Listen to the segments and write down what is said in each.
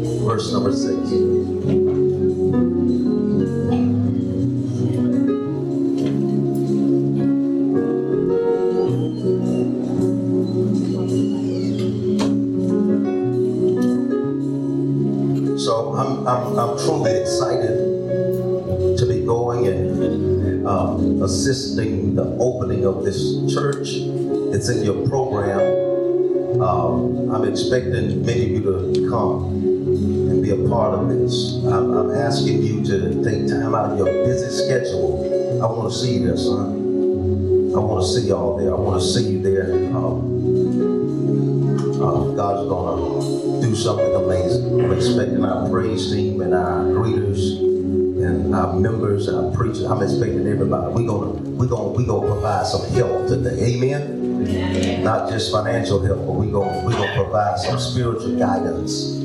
verse number 6. So I'm, I'm, I'm truly excited to be going and um, assisting the opening of this church. It's in your program. Um, I'm expecting many of you to come part of this. I'm, I'm asking you to take time out of your busy schedule. I want to see you there, son. I want to see y'all there. I want to see you there. Um, uh, God's gonna do something amazing. I'm expecting our praise team and our greeters and our members and our preachers. I'm expecting everybody. We're gonna we're gonna we gonna provide some help today. Amen. Not just financial help, but we're gonna we're gonna provide some spiritual guidance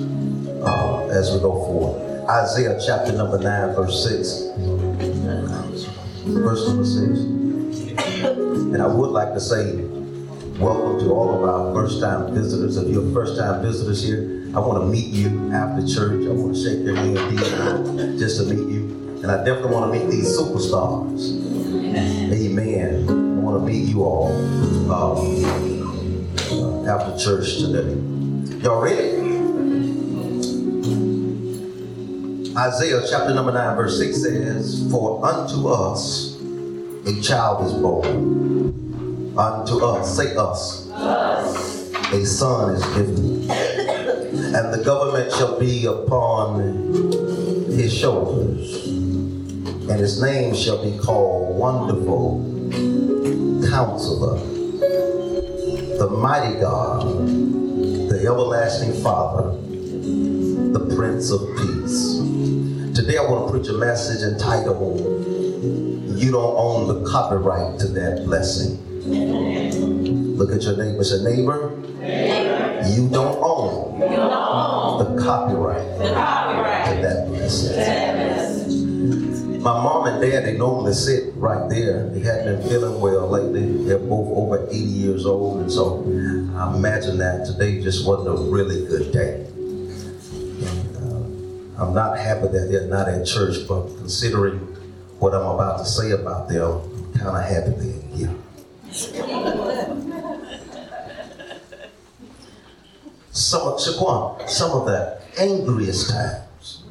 as we go forward. Isaiah chapter number nine, verse six. Verse number six. And I would like to say welcome to all of our first time visitors. If you're first time visitors here, I want to meet you after church. I want to shake your hand just to meet you. And I definitely want to meet these superstars. Amen. I want to meet you all um, after church today. Y'all ready? Isaiah chapter number 9, verse 6 says, For unto us a child is born. Unto us, say us. A son is given. And the government shall be upon his shoulders. And his name shall be called Wonderful Counselor, the Mighty God, the Everlasting Father, the Prince of Peace. Today I want to preach a message entitled, You Don't Own the Copyright to That Blessing. Look at your neighbor. Say, neighbor, you don't own the copyright to that blessing. My mom and dad, they normally sit right there. They haven't been feeling well lately. They're both over 80 years old, and so I imagine that today just wasn't a really good day. I'm not happy that they're not at church, but considering what I'm about to say about them, I'm kind of happy they're here. Some Shaquan, some of the angriest times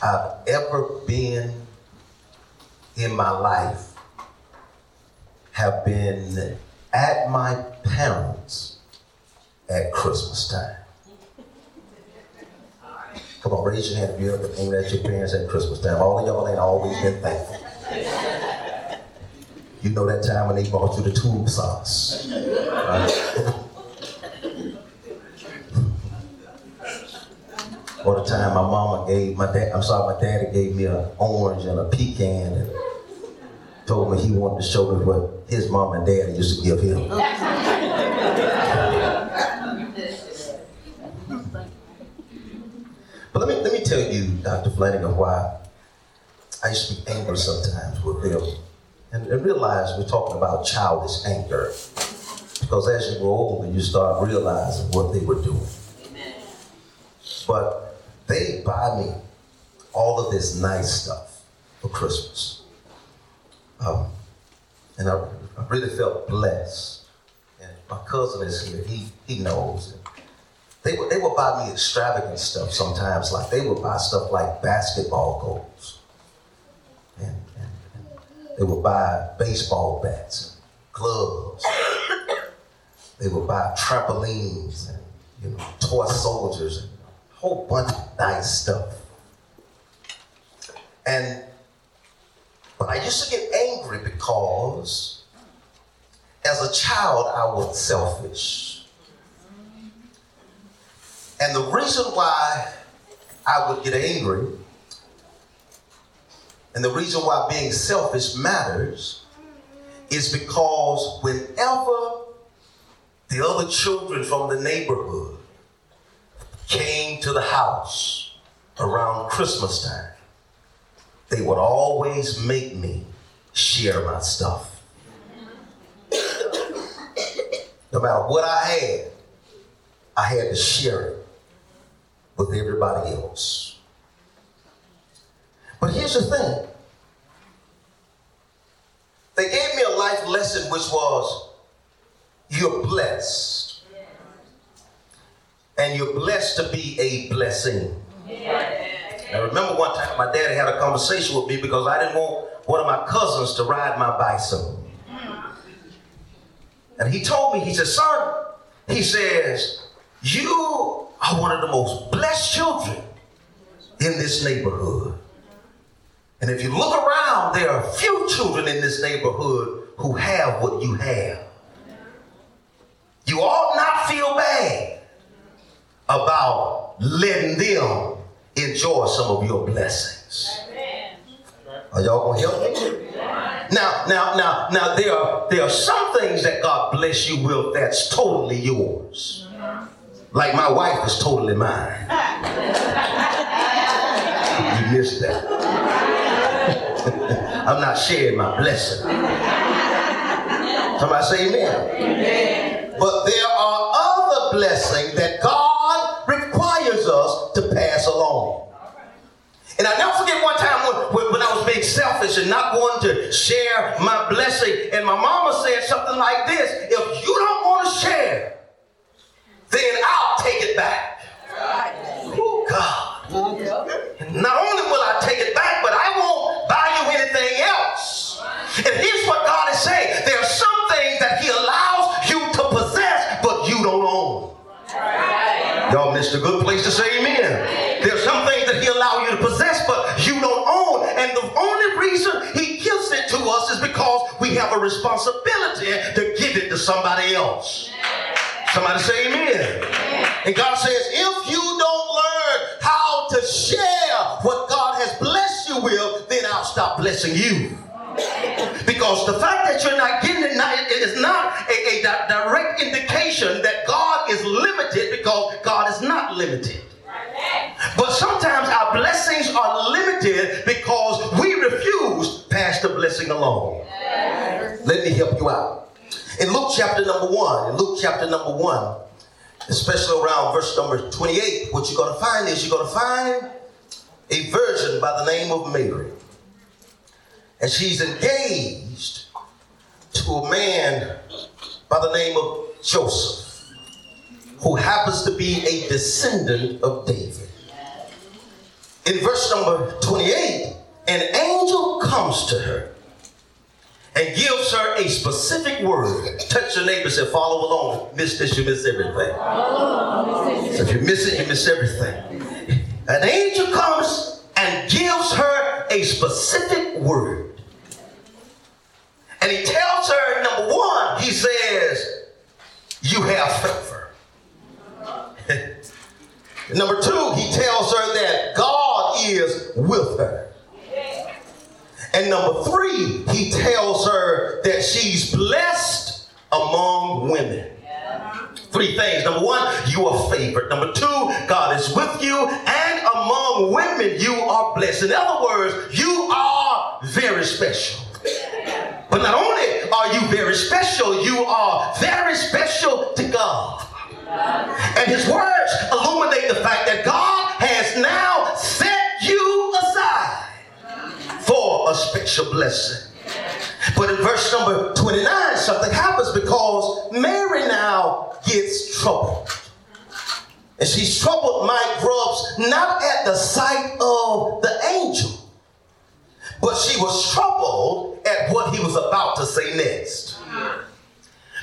I've ever been in my life have been at my parents at Christmas time. Come on, raise your hand if you ever been at your parents at Christmas time. All of y'all ain't always been thankful. You know that time when they bought you the tube sauce. right? or the time my mama gave my dad, I'm sorry, my daddy gave me an orange and a pecan and told me he wanted to show me what his mom and dad used to give him. But let me let me tell Dr. Flanagan, why I used to be angry sometimes with them. And, and realize we're talking about childish anger. Because as you grow older, you start realizing what they were doing. But they buy me all of this nice stuff for Christmas. Um, and I, I really felt blessed. And my cousin is here, he, he knows. They would, they would buy me extravagant stuff sometimes, like they would buy stuff like basketball goals. And, and, and they would buy baseball bats gloves. They would buy trampolines and you know, toy soldiers and a whole bunch of nice stuff. And but I used to get angry because as a child I was selfish. And the reason why I would get angry and the reason why being selfish matters is because whenever the other children from the neighborhood came to the house around Christmas time, they would always make me share my stuff. No matter what I had, I had to share it with everybody else. But here's the thing they gave me a life lesson which was you're blessed. And you're blessed to be a blessing. I remember one time my daddy had a conversation with me because I didn't want one of my cousins to ride my bicycle. And he told me, he said, son, he says, you are one of the most blessed children in this neighborhood. And if you look around, there are few children in this neighborhood who have what you have. You ought not feel bad about letting them enjoy some of your blessings. Are y'all gonna help me? Now, now, now, now, there are there are some things that God bless you with that's totally yours. Like my wife is totally mine. You missed that. I'm not sharing my blessing. Somebody say amen. amen. But there are other blessings that God requires us to pass along. And I never forget one time when, when I was being selfish and not wanting to share my blessing, and my mama said something like this If you don't want to share, then I'll take it back. Oh, God. Not only will I take it back, but I won't buy you anything else. And here's what God is saying there are some things that He allows you to possess, but you don't own. Y'all missed a good place to say amen. There's some things that He allows you to possess, but you don't own. And the only reason He gives it to us is because we have a responsibility to give it to somebody else. Somebody say amen. And God says, if you don't learn how to share what God has blessed you with, then I'll stop blessing you. Because the fact that you're not getting it, it is not a, a direct indication that God is limited because God is not limited. But sometimes our blessings are limited because we refuse to pass the blessing along. Let me help you out. In Luke chapter number one, in Luke chapter number one, especially around verse number 28, what you're going to find is you're going to find a virgin by the name of Mary. And she's engaged to a man by the name of Joseph, who happens to be a descendant of David. In verse number 28, an angel comes to her and gives her a specific word. Touch your neighbor say, follow along. Miss this, you miss everything. So if you miss it, you miss everything. An angel comes and gives her a specific word. And he tells her, number one, he says, You have favor. number two, he tells her that God is with her. And number three, he tells her that she's blessed among women. Three things. Number one, you are favored. Number two, God is with you. And among women, you are blessed. In other words, you are very special. But not only are you very special, you are very special to God. And his words a special blessing. But in verse number 29, something happens because Mary now gets troubled. And she's troubled, Mike Grubbs, not at the sight of the angel, but she was troubled at what he was about to say next.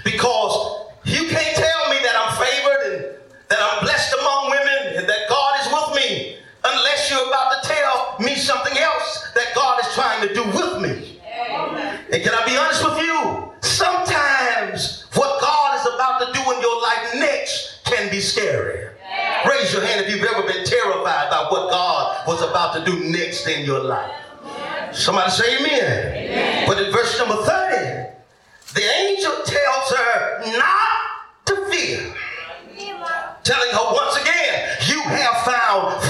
Because you can't tell me that I'm favored and that I'm blessed among women and that God is with me unless you're about to tell me something else that God is trying to do with me. And can I be honest with you? Sometimes what God is about to do in your life next can be scary. Raise your hand if you've ever been terrified by what God was about to do next in your life. Somebody say amen. amen. But in verse number 30, the angel tells her not to fear telling her once again, you have found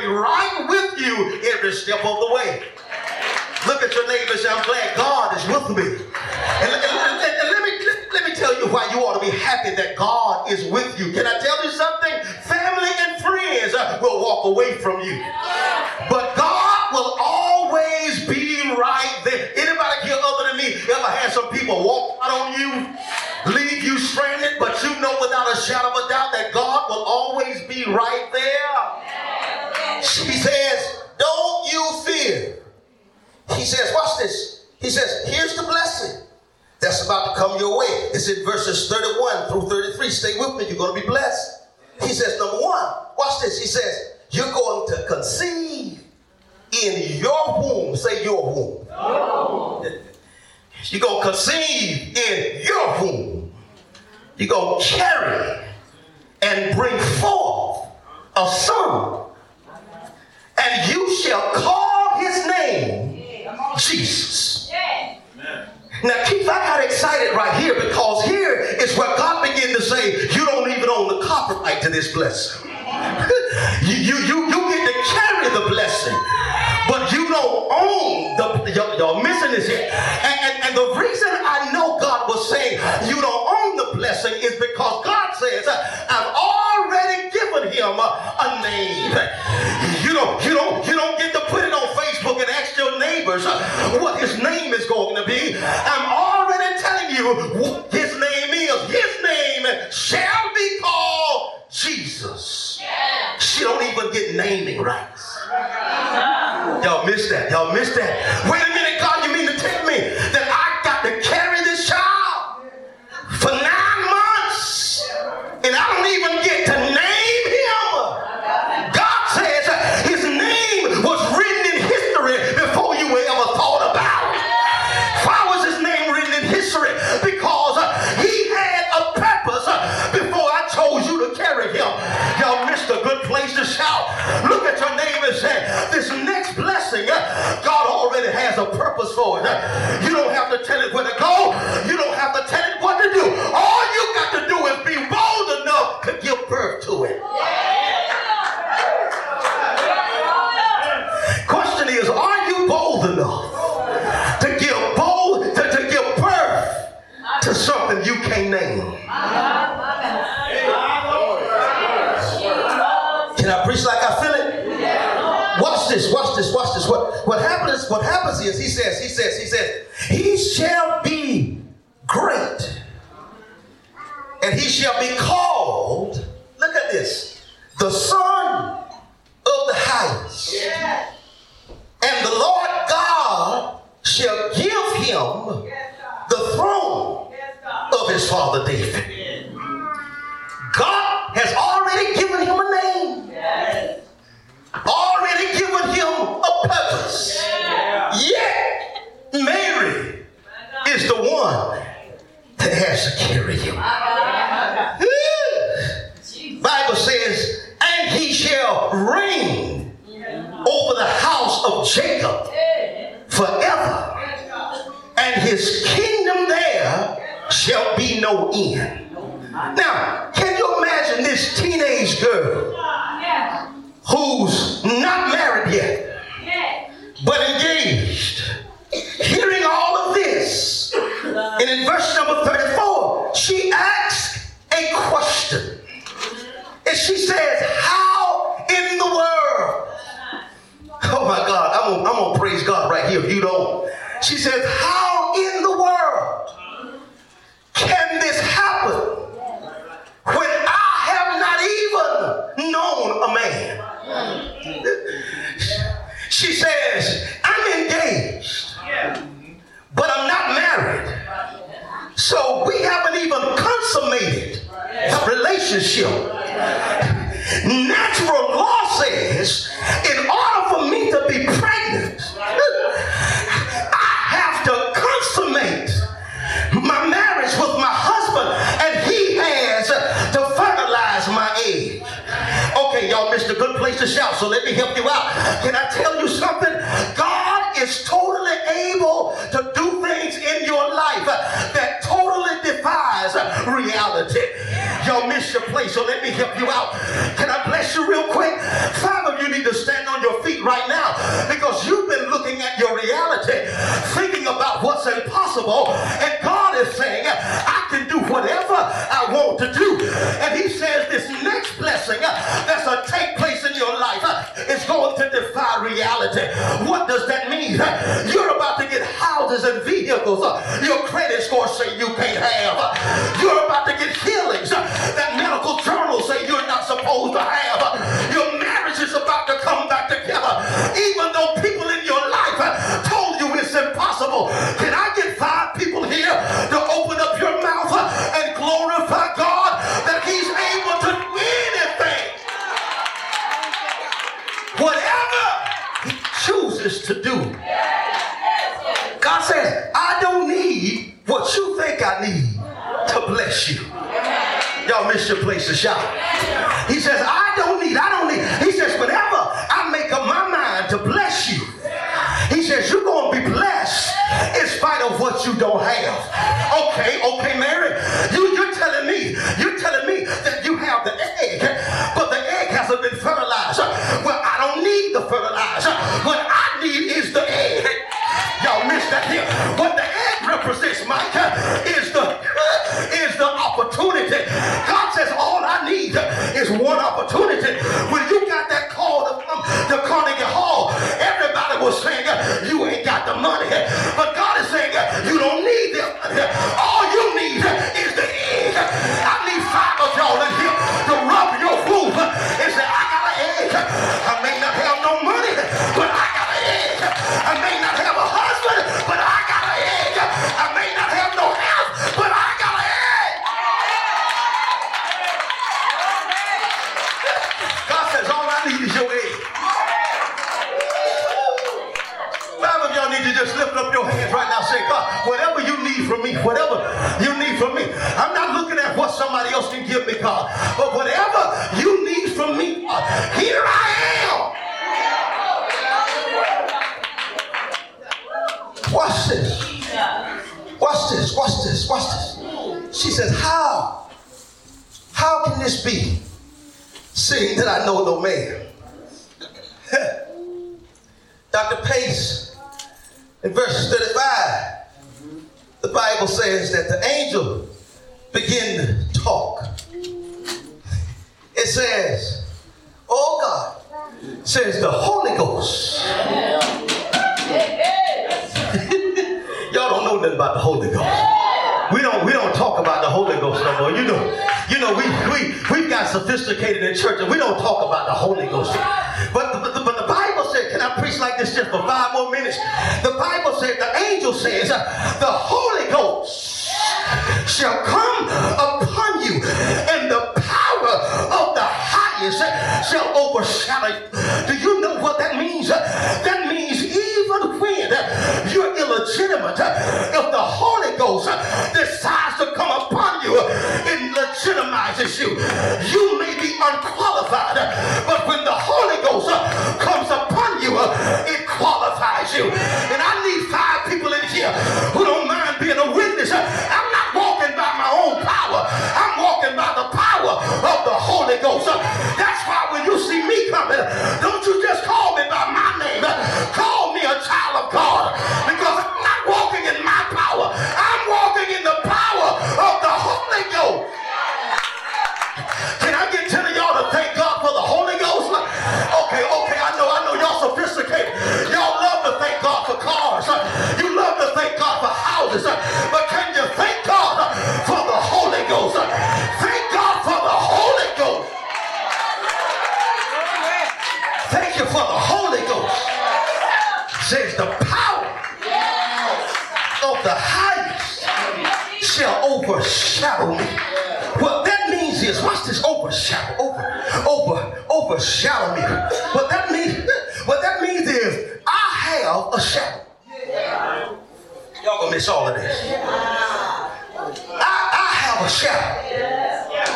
be right with you every step of the way. Look at your neighbor and say, I'm glad God is with me. And, and, and, and let, me, let, let me tell you why you ought to be happy that God is with you. Can I tell you something? Family and friends uh, will walk away from you. But God will always be right there. Anybody here other than me ever had some people walk out on you, leave you stranded, but you know without a shadow of a doubt that God will always be right there? He says, watch this. He says, here's the blessing that's about to come your way. It's in verses 31 through 33. Stay with me. You're going to be blessed. He says, number one, watch this. He says, you're going to conceive in your womb. Say your womb. You're going to conceive in your womb. You're going to carry and bring forth a son. And you shall call his name Jesus. Now, Keith, I got excited right here because here is where God began to say, You don't even own the copyright to this blessing. you, you, you, you get to carry the blessing, but you don't own the, you're, you're missing this here. And, and, and the reason I know God was saying you don't own the blessing is because God says, I've already given him a, a name. You don't, you don't, you don't get to put it Facebook and ask your neighbors uh, what his name is going to be. I'm already telling you what his name is. His name shall be called Jesus. She don't even get naming rights. Y'all missed that. Y'all missed that. Wait a minute, God, you mean to tell me You don't have to tell it where to go. You don't have to tell it what to do. All you got to do is be bold enough to give birth to it. Question is, are you bold enough to give bold to, to give birth to something you can't name? Can I preach like I feel it? Watch this, watch this, watch this. What what happens, what happens is he says, he says, he says, he shall be great. And he shall be called, look at this, the son of the highest. And the Lord God shall give him the throne of his father David. Mary is the one that has to carry him. Bible says, and he shall reign over the house of Jacob forever, and his kingdom there shall be no end. Now, can you imagine this teenage girl who's not married yet, but engaged, totally defies uh, reality. Y'all miss your place, so let me help you out. Can I bless you real quick? Five of you need to stand on your feet right now because you've been looking at your reality, thinking about what's impossible, and God is saying, I can do whatever I want to do. And He says this next blessing uh, that's going to take place defy reality. What does that mean? You're about to get houses and vehicles your credit score say you can't have. You're about to get healings that medical journals say you're not supposed to have. Your marriage is about to come back together. Even though people in your life told you it's impossible. Can I get five people here to open up to do. God says, I don't need what you think I need to bless you. Y'all miss your place to shout. He says, I don't need, I don't need. He says, whenever I make up my mind to bless you, he says, you're going to be blessed in spite of what you don't have. Okay, okay, Mary, you, you're telling me, you're telling me that you have the egg, but the egg hasn't been fertilized. Well, I don't need the fertilizer. What Mike, is the is the opportunity. God says all I need is one opportunity. When you got that call to come to Carnegie Hall, everybody was saying you ain't got the money. But God is saying you don't need the money. All you need is the egg. I need five of y'all in here to rub your roof and say, I got an egg. I may not have no money, but I got an egg. I may not have need to just lift up your hands right now. Say, God, whatever you need from me, whatever you need from me. I'm not looking at what somebody else can give me, God. But whatever you need from me, God, here I am. Watch this. Watch this. Watch this. Watch this. She says, How? How can this be? Seeing that I know no man. Dr. Pace, in verse 35, the Bible says that the angel began to talk. It says, Oh God, says the Holy Ghost. Y'all don't know nothing about the Holy Ghost. We don't we don't talk about the Holy Ghost no more. You know, you know, we we we got sophisticated in church and we don't talk about the Holy Ghost. But the, like this just for five more minutes? The Bible says, the angel says, the Holy Ghost shall come upon you, and the power of the highest shall overshadow you. Do you know what that means? That means even when you're illegitimate, if the Holy Ghost decides to come upon you, it legitimizes you. You may unqualified, but when the Holy Ghost uh, comes upon you, uh, it qualifies you. And I need five people in here who don't mind being a witness. Uh, I'm not walking by my own power. I'm walking by the power of the Holy Ghost. That's why when you see me coming, don't you just call me by my name. Call me a child of God. Because thank God for cars. You love to thank God for houses. But can you thank God for the Holy Ghost? Thank God for the Holy Ghost. Thank you for the Holy Ghost. Says the power of the highest shall overshadow me. What that means is, watch this, overshadow, over, over, overshadow me. What that means, what that means is, I have a shadow. Miss all of this. I, I have a.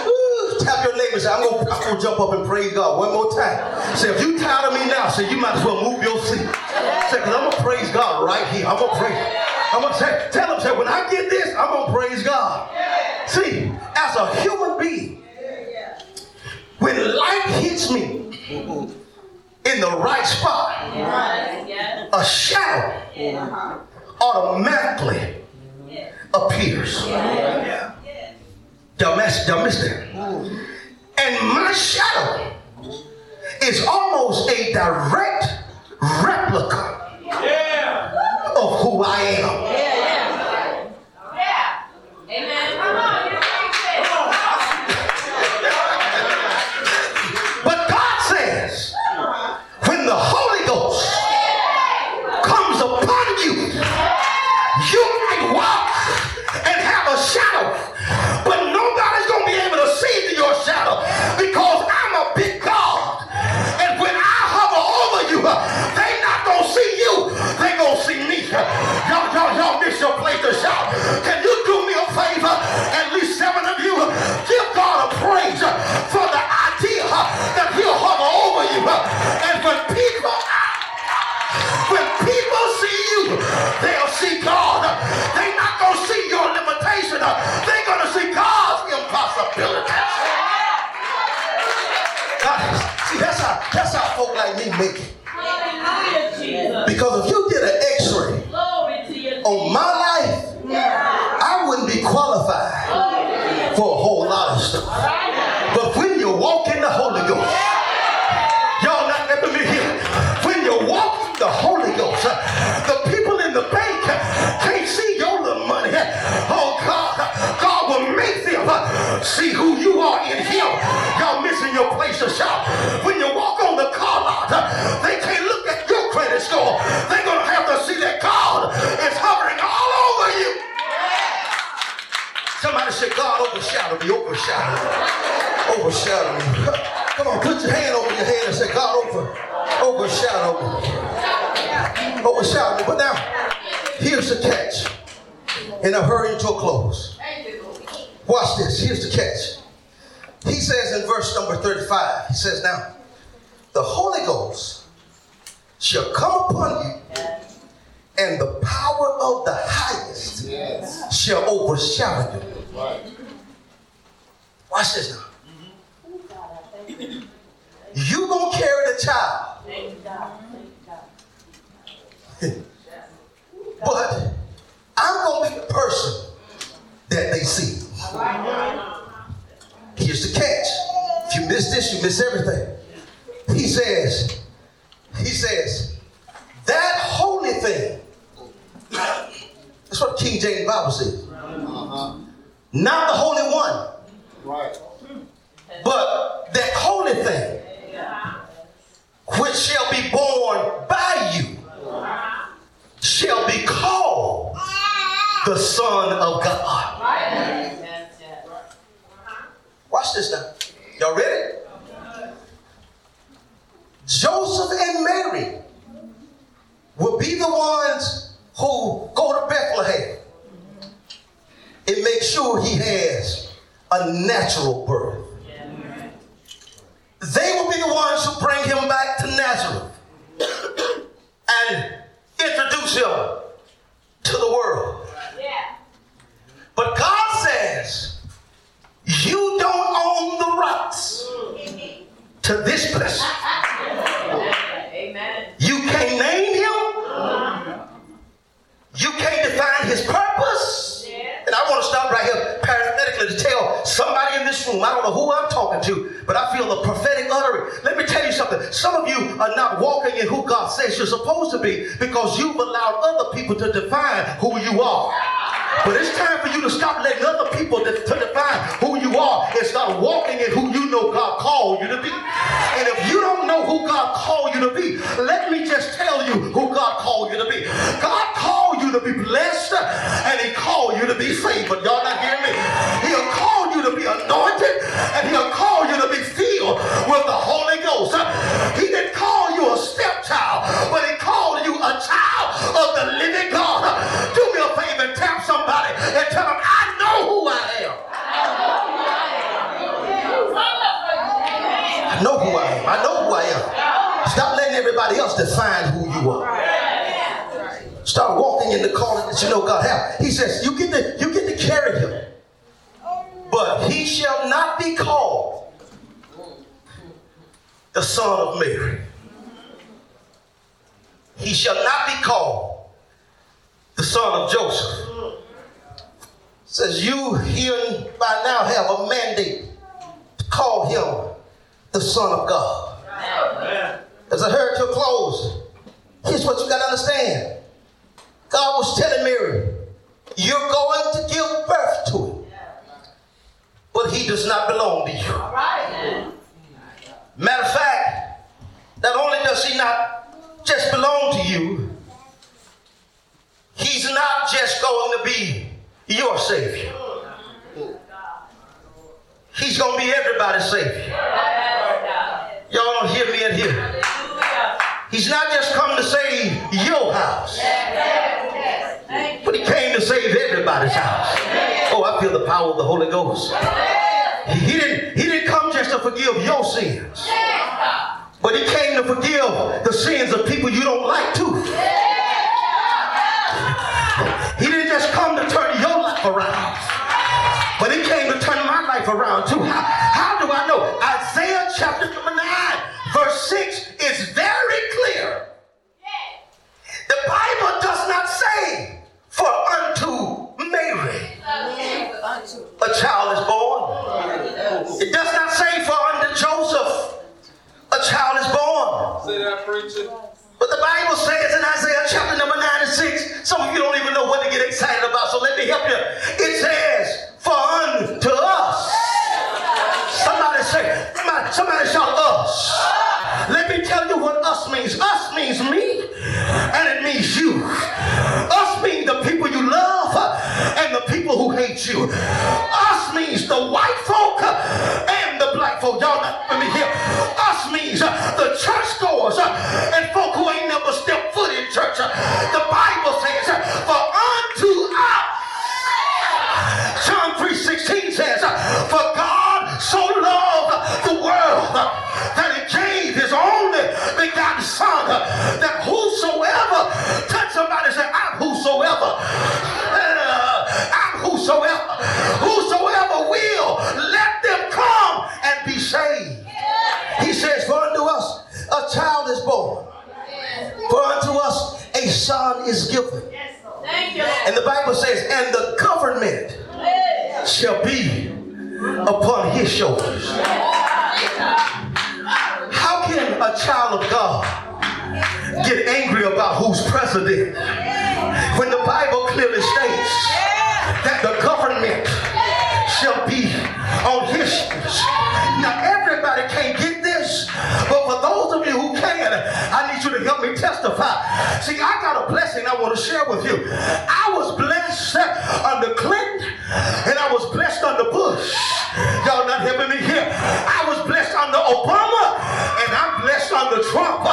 Ooh, tap your neighbor say, I'm gonna, I'm gonna jump up and praise God one more time. Say, if you tired of me now, say, you might as well move your seat. Say, because I'm gonna praise God right here. I'm gonna praise. I'm gonna say, tell him, say, when I get this, I'm gonna praise God. See, as a human being, when light hits me in the right spot, a shadow automatically appears. Y'all miss, y'all miss that? And my shadow is almost a direct replica qualified for a whole lot of stuff. But when you walk in the Holy Ghost, y'all not let me here. When you walk in the Holy Ghost, the people in the bank can't see your little money. Oh God, God will make them see who you are in Him. Y'all missing your place to shout. When you walk on the car lot, they can't look at your credit score. They're gonna have to see that God is hovering all over you. Somebody say, God overshadow me, overshadow me, overshadow me. Come on, put your hand over your head and say, God over, overshadow me. Overshadow me. But now, here's the catch. And I'm hurrying to a close. Watch this. Here's the catch. He says in verse number 35, he says, Now, the Holy Ghost shall come upon you, and the power of the highest shall overshadow you. Watch this now. You gonna carry the child, but I'm gonna be the person that they see. Here's the catch. If you miss this, you miss everything. He says, he says, that holy thing. That's what King James Bible says. Not the Holy One, Right. but that holy thing, which shall be born by you, shall be called the Son of God. Watch this now. Y'all ready? Joseph and Mary will be the ones who go to Bethlehem and make sure he has a natural birth. They will be the ones who bring him back to Nazareth and introduce him to the world. But God says, you don't own the rights to this blessing. You can't name him. You can't define his purpose. And I want to stop right here parenthetically to tell somebody in this room, I don't know who I'm talking to, but I feel the prophetic uttering. Let me tell you something. Some of you are not walking in you're supposed to be because you've allowed other people to define who you are. But it's time for you to stop letting other people de- to define who you are and start walking in who you know God called you to be. And if you don't know who God called you to be, let me just tell you who God called you to be. God called you to be blessed and He called you to be favored. Y'all not hearing me? He'll call you to be anointed and He'll call you to be filled with the Holy Ghost. He living God. Do me a favor and tap somebody and tell them, I know who I am. I know who I am. I know who I am. Stop letting everybody else define who you are. Start walking in the calling that you know God has. He says, you get to, you get to carry him. But he shall not be called the son of Mary. He shall not be called the son of Joseph. Says you here by now have a mandate to call him the son of God. As I heard to close, here's what you got to understand. God was telling Mary, you're going to give birth to him. But he does not belong to you. Matter of fact, not only does he not just belong to you, he's not just going to be your Savior. He's going to be everybody's Savior. Y'all don't hear me in here. He's not just come to save your house, but he came to save everybody's house. Oh, I feel the power of the Holy Ghost. He didn't, he didn't come just to forgive your sins, but he came to forgive the sins of people you don't like too. Just come to turn your life around, but he came to turn my life around too. How, how do I know? Isaiah chapter number 9, verse 6 is very clear. The Bible does not say, For unto Mary a child is born. It does not say, For unto Joseph a child is born. Say that, preacher. But the Bible says in Isaiah chapter number 9 and 6, some of you don't even know what to get excited about, so let me help you. It says, For unto us. Somebody say, somebody, shout us. Let me tell you what us means. Us means me, and it means you. Us means the people you love and the people who hate you. Us means the white folk and the black folk. Y'all let me hear. Us means the churchgoers The Bible says, For unto us. John 3.16 says, For God so loved the world that he gave his only begotten son that whosoever, touch somebody say, I'm whosoever. I'm. Whosoever is given. Thank you. And the Bible says, and the government shall be upon his shoulders. How can a child of God get angry about who's president when the Bible clearly states that the government To help me testify. See, I got a blessing I want to share with you. I was blessed under Clinton, and I was blessed under Bush. Y'all not helping me here. I was blessed under Obama, and I'm blessed under Trump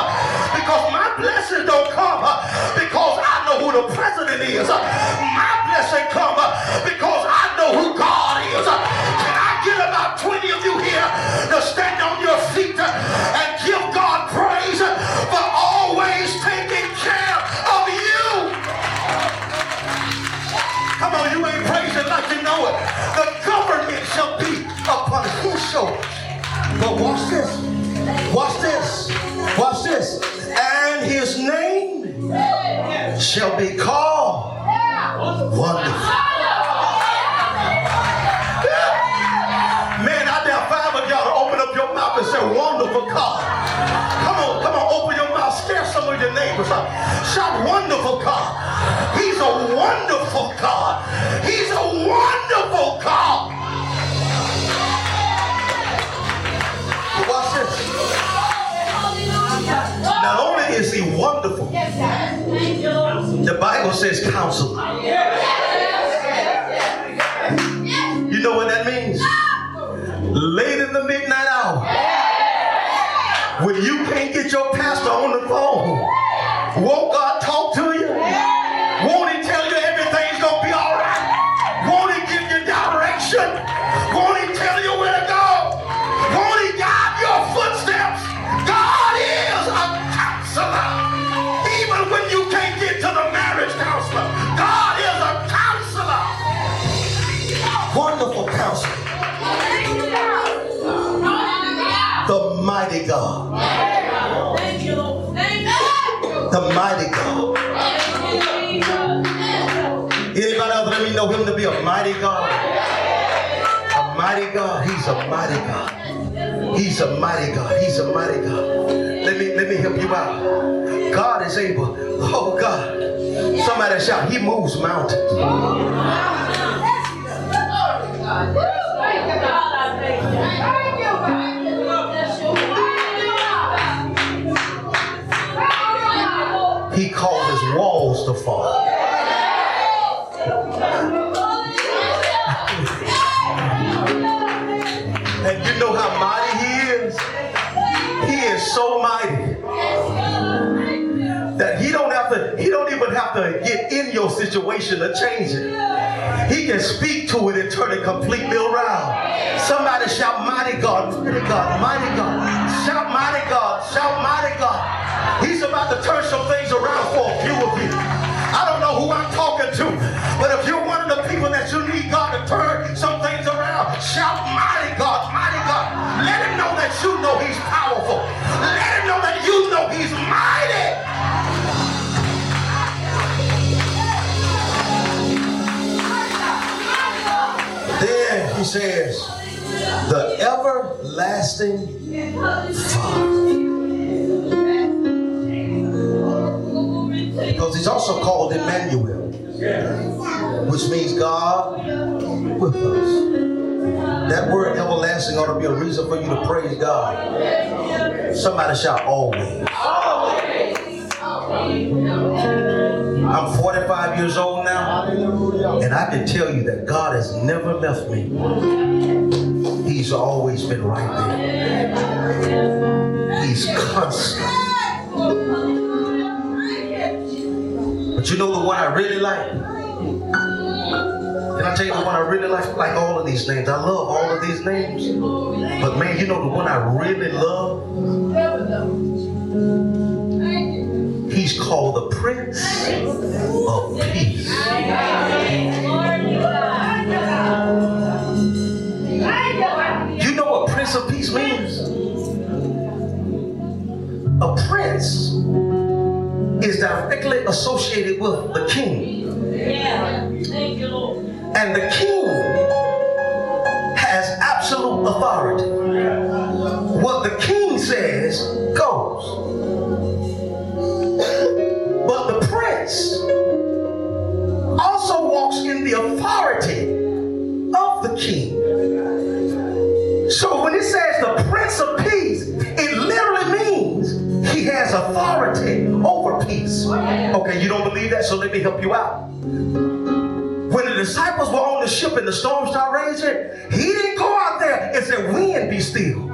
because my blessings don't come because I know who the president is. My blessing come because I know who God is. Can I get about 20 of you here to stand on your feet and On, you ain't praising like you know it. The government shall be upon his shoulders. But watch this. Watch this. Watch this. And his name shall be called Wonderful. Says counselor. The mighty God. Anybody else let me know him to be a mighty God? A mighty God. He's a mighty God. He's a mighty God. He's a mighty God. Let me let me help you out. God is able. Oh God. Somebody shout, He moves mountains. Fall. And you know how mighty he is? He is so mighty that he don't have to, he don't even have to get in your situation to change it. He can speak to it and turn it completely around. Somebody shout, mighty God, mighty God, mighty God. Shout, mighty God, shout, mighty God. He's about to turn some things around for a few of you. Talking to, but if you're one of the people that you need God to turn some things around, shout, mighty God, mighty God. Let him know that you know he's powerful. Let him know that you know he's mighty. Then he says, the everlasting Father. Because he's also called Emmanuel, which means God with us. That word everlasting ought to be a reason for you to praise God. Somebody shout always. Always. I'm 45 years old now, and I can tell you that God has never left me. He's always been right there. He's constant. But you know the one I really like? Can I tell you the one I really like? Like all of these names. I love all of these names. But man, you know the one I really love? He's called the Prince of Peace. Directly associated with the king. And the king has absolute authority. What the king says goes. But the prince also walks in the authority of the king. So when it says the prince of peace, it literally means he has authority. Okay, you don't believe that? So let me help you out. When the disciples were on the ship and the storm started raging, he didn't go out there and say, Wind be still.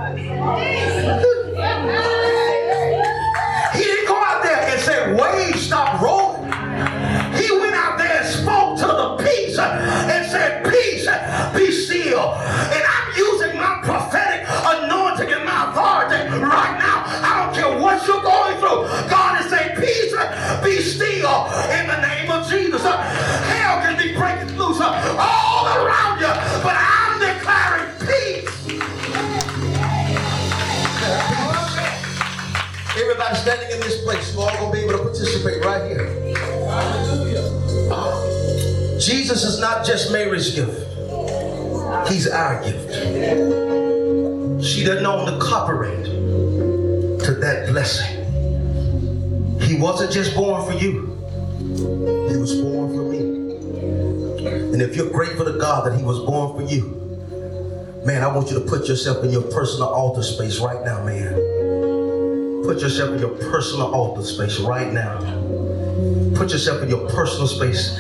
All around you, but I'm declaring peace. Everybody standing in this place, you all gonna be able to participate right here. hallelujah uh, Jesus is not just Mary's gift, He's our gift. She doesn't own the copyright to that blessing. He wasn't just born for you, He was born. And if you're grateful to God that He was born for you, man, I want you to put yourself in your personal altar space right now, man. Put yourself in your personal altar space right now. Put yourself in your personal space